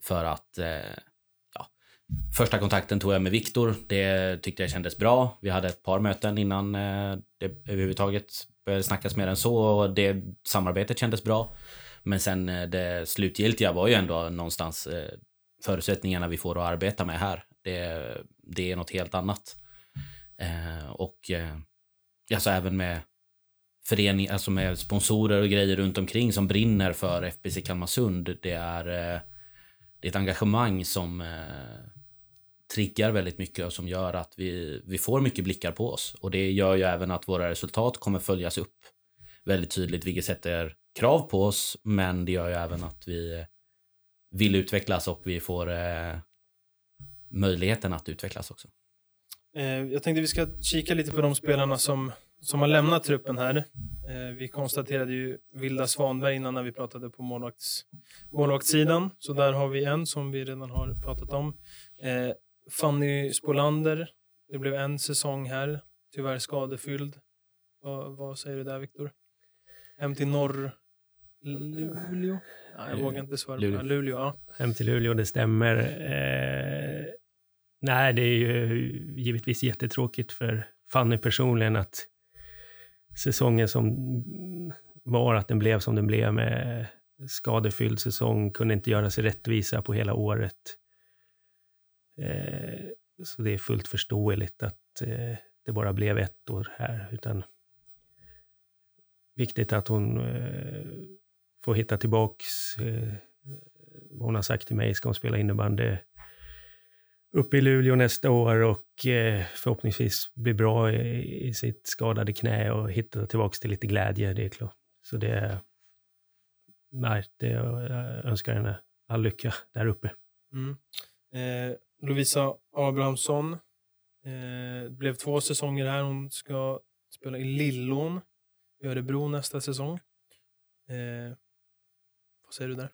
För att ja, första kontakten tog jag med Viktor. Det tyckte jag kändes bra. Vi hade ett par möten innan det överhuvudtaget började snackas mer än så och det samarbetet kändes bra. Men sen eh, det slutgiltiga var ju ändå någonstans eh, förutsättningarna vi får att arbeta med här. Det, det är något helt annat. Eh, och alltså även med förening, alltså med sponsorer och grejer runt omkring som brinner för FBC Kalmarsund. Det är, det är ett engagemang som triggar väldigt mycket och som gör att vi, vi får mycket blickar på oss. Och det gör ju även att våra resultat kommer följas upp väldigt tydligt, vilket sätter krav på oss. Men det gör ju även att vi vill utvecklas och vi får eh, möjligheten att utvecklas också. Eh, jag tänkte vi ska kika lite på de spelarna som, som har lämnat truppen här. Eh, vi konstaterade ju Vilda Svanberg innan när vi pratade på målvakts, målvaktssidan. Så där har vi en som vi redan har pratat om. Eh, Fanny Spolander. Det blev en säsong här. Tyvärr skadefylld. Vad, vad säger du där Viktor? Hem till norr... Luleå? Nej, jag vågar inte svara. på Luleå. det. Luleå, ja. Hem till Luleå, det stämmer. Eh, nej, det är ju givetvis jättetråkigt för Fanny personligen att säsongen som var, att den blev som den blev med skadefylld säsong, kunde inte göra sig rättvisa på hela året. Eh, så det är fullt förståeligt att eh, det bara blev ett år här, utan viktigt att hon eh, får hitta tillbaks eh, vad hon har sagt till mig ska hon spela innebandy uppe i Luleå nästa år och eh, förhoppningsvis bli bra i, i sitt skadade knä och hitta tillbaks till lite glädje. Det är klart. Så det... Nej, det, jag önskar henne all lycka där uppe. Mm. Eh, Lovisa Abrahamsson. Eh, det blev två säsonger här. Hon ska spela i Lillån i Örebro nästa säsong. Eh, vad säger du där?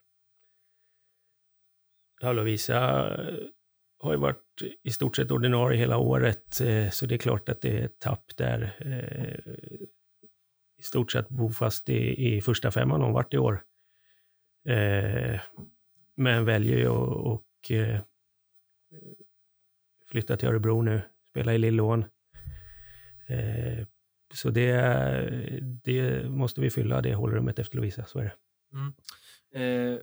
Ja, Lovisa har ju varit i stort sett ordinarie hela året, eh, så det är klart att det är ett tapp där. Eh, I stort sett bofast i, i första femman hon varit i år. Eh, Men väljer ju att flytta till Örebro nu, spela i Lillån. Så det, det måste vi fylla, det hålrummet efter Lovisa, så är det. Mm. Eh,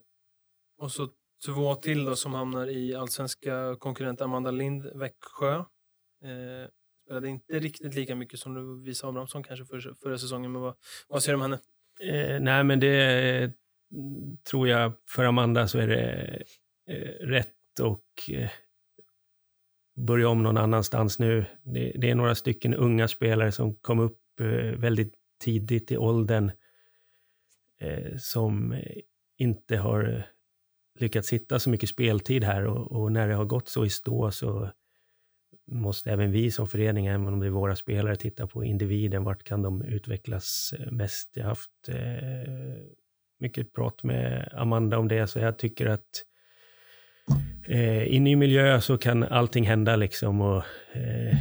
och så två till då som hamnar i allsvenska konkurrent Amanda Lind, Växjö. Eh, spelade inte riktigt lika mycket som Lovisa Abrahamsson kanske för, förra säsongen, men vad, vad säger du om henne? Eh, nej, men det tror jag för Amanda så är det eh, rätt och eh, börja om någon annanstans nu. Det, det är några stycken unga spelare som kom upp eh, väldigt tidigt i åldern eh, som eh, inte har eh, lyckats hitta så mycket speltid här och, och när det har gått så i stå så måste även vi som förening, även om det är våra spelare, titta på individen. Vart kan de utvecklas eh, mest? Jag har haft eh, mycket prat med Amanda om det, så jag tycker att eh, i ny miljö så kan allting hända liksom och eh,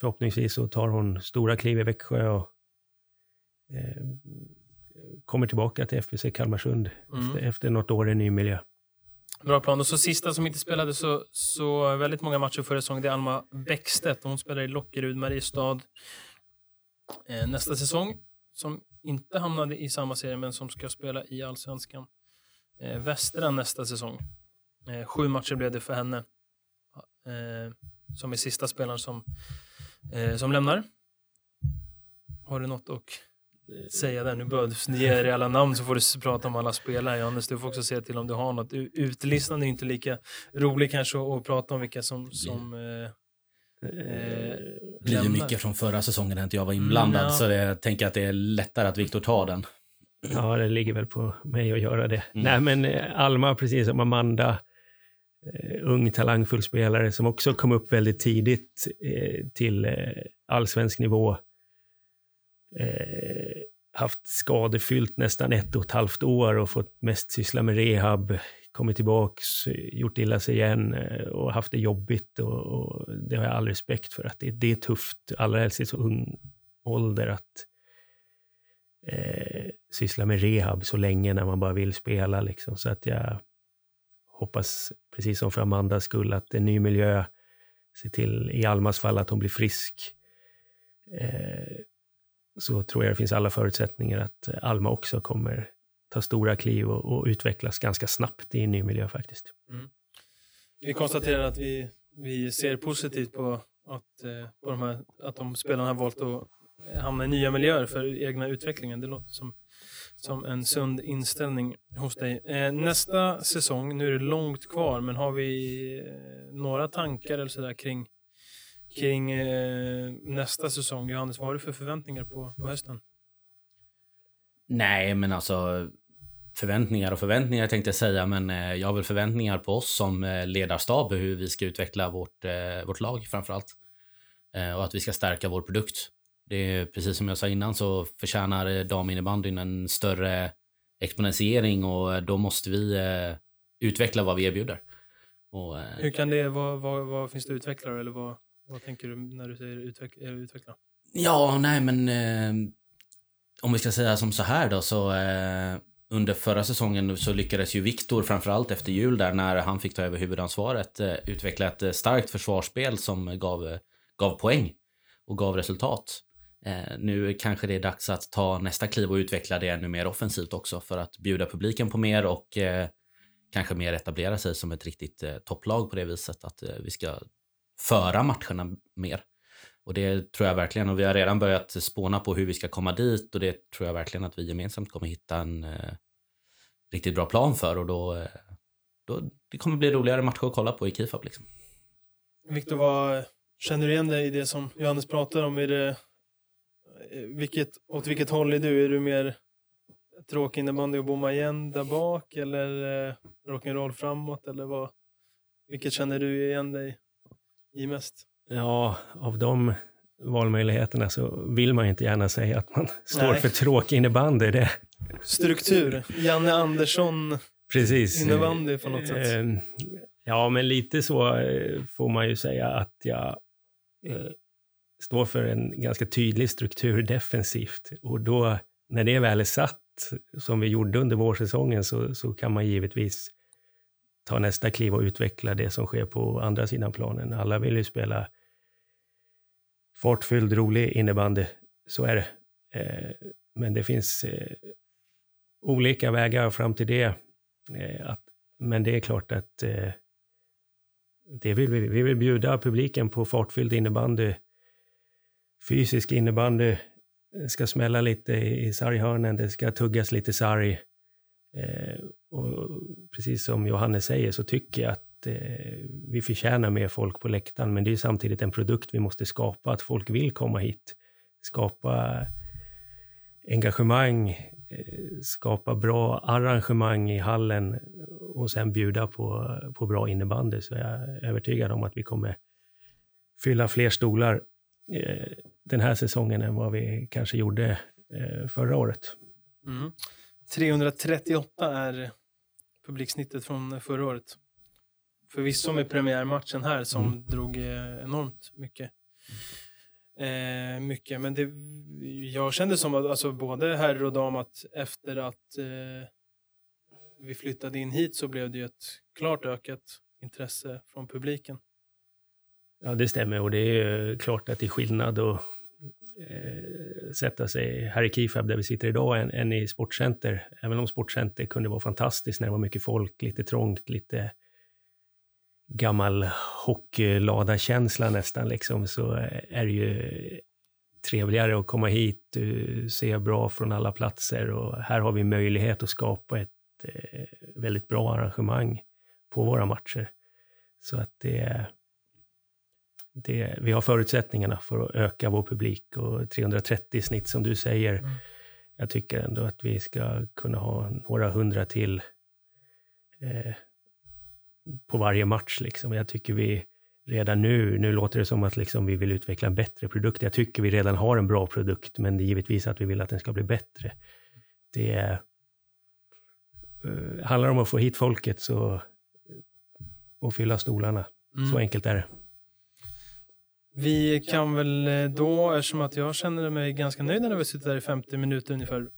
förhoppningsvis så tar hon stora kliv i Växjö och eh, kommer tillbaka till FBC Kalmarsund Mm. efter, efter något år i ny miljö. Bra plan. Och så sista som inte spelade så, så väldigt många matcher förra säsongen, det är Alma Bäckstedt. Hon spelar i Lockerud, Mariestad eh, nästa säsong. Som inte hamnade i samma serie, men som ska spela i Allsvenskan. Eh, Västra nästa säsong. Eh, sju matcher blev det för henne. Eh, som är sista spelaren som, eh, som lämnar. Har du något att säga där? Nu behövs ni ge er alla namn så får du prata om alla spelare. Johannes, du får också säga till om du har något. U- Utlistan är inte lika rolig kanske att prata om vilka som, som eh, Eh, Det blir ju mycket från förra säsongen när inte jag var inblandad, Mm, ja. så det, jag tänker att det är lättare att Viktor tar den. Ja, det ligger väl på mig att göra det. Mm. Nej, men eh, Alma, precis som Amanda, eh, ung talangfull spelare som också kom upp väldigt tidigt eh, till eh, allsvensk nivå haft skadefyllt nästan ett och ett halvt år och fått mest syssla med rehab, kommit tillbaks, gjort illa sig igen eh, och haft det jobbigt. Och, och det har jag all respekt för. att Det, det är tufft, allra helst i så ung ålder, att eh, syssla med rehab så länge när man bara vill spela. Liksom. Så att jag hoppas, precis som för Amandas skull, att en ny miljö, se till i Almas fall att hon blir frisk. Eh, så tror jag det finns alla förutsättningar att Alma också kommer ta stora kliv och, och utvecklas ganska snabbt i en ny miljö faktiskt. Mm. Vi konstaterar att vi, vi ser positivt på att, eh, på de här, att de spelarna har valt att hamna i nya miljöer för egna utvecklingen. Det låter som, som en sund inställning hos dig. Eh, nästa säsong, nu är det långt kvar, men har vi eh, några tankar eller sådär kring, kring eh, nästa säsong? Johannes, vad har du för förväntningar på, på hösten? Nej, men alltså förväntningar och förväntningar tänkte jag säga, men eh, jag har väl förväntningar på oss som eh, ledarstab hur vi ska utveckla vårt, eh, vårt lag framför allt. Och att vi ska stärka vår produkt. Det är precis som jag sa innan så förtjänar daminnebandyn en större exponentiering och då måste vi utveckla vad vi erbjuder. Och, hur kan det, vad, vad, vad finns det utvecklare eller vad, vad tänker du när du säger utveck, eh, utveckla? Ja, nej men eh, om vi ska säga som så här då så eh, under förra säsongen så lyckades ju Viktor framförallt efter jul där när han fick ta över huvudansvaret eh, utveckla ett eh, starkt försvarsspel som gav, eh, gav poäng och gav resultat. Nu kanske det är dags att ta nästa kliv och utveckla det ännu mer offensivt också för att bjuda publiken på mer och kanske mer etablera sig som ett riktigt topplag på det viset att vi ska föra matcherna mer. Och det tror jag verkligen, och vi har redan börjat spåna på hur vi ska komma dit och det tror jag verkligen att vi gemensamt kommer hitta en eh, riktigt bra plan för och då, eh, då det kommer bli roligare matcher att kolla på i Kifab liksom. Viktor, vad känner du igen dig i det som Johannes pratar om? Är det, eh, vilket, åt vilket håll är du? Är du mer tråkig innebandy och bomma igen där bak eller eh, rock'n'roll framåt eller vad? Vilket känner du igen dig i mest? Ja, av de valmöjligheterna så vill man ju inte gärna säga att man står Nej. för tråkig innebandy. Det. Struktur, Janne Andersson Precis. innebandy på något sätt. Ehm, ja, men lite så eh, får man ju säga att jag eh, står för en ganska tydlig struktur defensivt. Och då, när det väl är satt, som vi gjorde under vårsäsongen, så, så kan man givetvis ta nästa kliv och utveckla det som sker på andra sidan planen. Alla vill ju spela fartfylld, rolig innebandy. Så är det. Eh, men det finns eh, olika vägar fram till det. Eh, men det är klart att eh, det vill vi, vi vill bjuda publiken på fartfylld innebandy. Fysisk innebandy. Det ska smälla lite i sarghörnen, det ska tuggas lite sarg. Eh, och precis som Johannes säger så tycker jag att eh, vi förtjänar mer folk på läktaren, men det är samtidigt en produkt vi måste skapa, att folk vill komma hit. Skapa engagemang, eh, skapa bra arrangemang i hallen och sen bjuda på, på bra innebandy. Så jag är övertygad om att vi kommer fylla fler stolar eh, den här säsongen än vad vi kanske gjorde eh, förra året. Mm. 338 är publiksnittet från förra året. Förvisso med premiärmatchen här som mm. drog eh, enormt mycket. Eh, mycket, men det, jag kände som att alltså, både herr och dam att efter att eh, vi flyttade in hit så blev det ett klart ökat intresse från publiken. Ja, det stämmer och det är klart att det är skillnad att eh, sätta sig här i Kifab där vi sitter idag än, än i Sportcenter. Även om Sportcenter kunde vara fantastiskt när det var mycket folk, lite trångt, lite gammal hockeylada-känsla nästan, liksom, så är det ju trevligare att komma hit, eh, se bra från alla platser och här har vi möjlighet att skapa ett eh, väldigt bra arrangemang på våra matcher. Så att det, det, vi har förutsättningarna för att öka vår publik och 330 snitt som du säger. Mm. Jag tycker ändå att vi ska kunna ha några hundra till. Eh, på varje match. Liksom. Jag tycker vi, redan nu, nu låter det som att liksom vi vill utveckla en bättre produkt. Jag tycker vi redan har en bra produkt, men det är givetvis att vi vill att den ska bli bättre. Det är, eh, handlar om att få hit folket så, och fylla stolarna. Mm. Så enkelt är det. Vi kan väl eh, då, eftersom att jag känner mig ganska nöjd när vi sitter där i 50 minuter ungefär,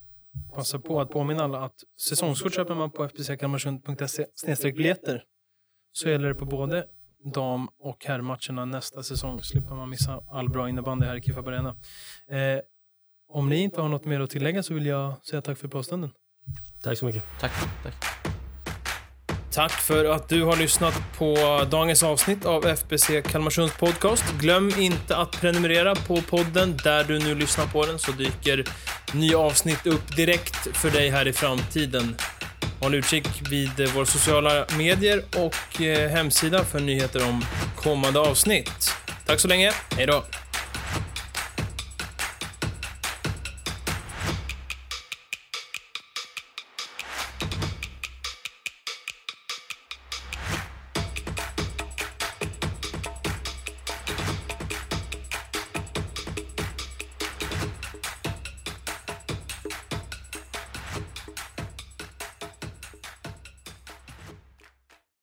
passa på att påminna alla att säsongskort köper man på fbckalmarsund.se biljetter. Så gäller det på både dam och herrmatcherna nästa säsong. Slipper man missa all bra innebandy här i Kifab Arena. Eh, om ni inte har något mer att tillägga så vill jag säga tack för påstunden. Tack så mycket. Tack. tack. Tack för att du har lyssnat på dagens avsnitt av FBC Kalmarsunds podcast. Glöm inte att prenumerera på podden där du nu lyssnar på den så dyker nya avsnitt upp direkt för dig här i framtiden. Håll utkik vid våra sociala medier och eh, hemsida för nyheter om kommande avsnitt. Tack så länge. Hej då!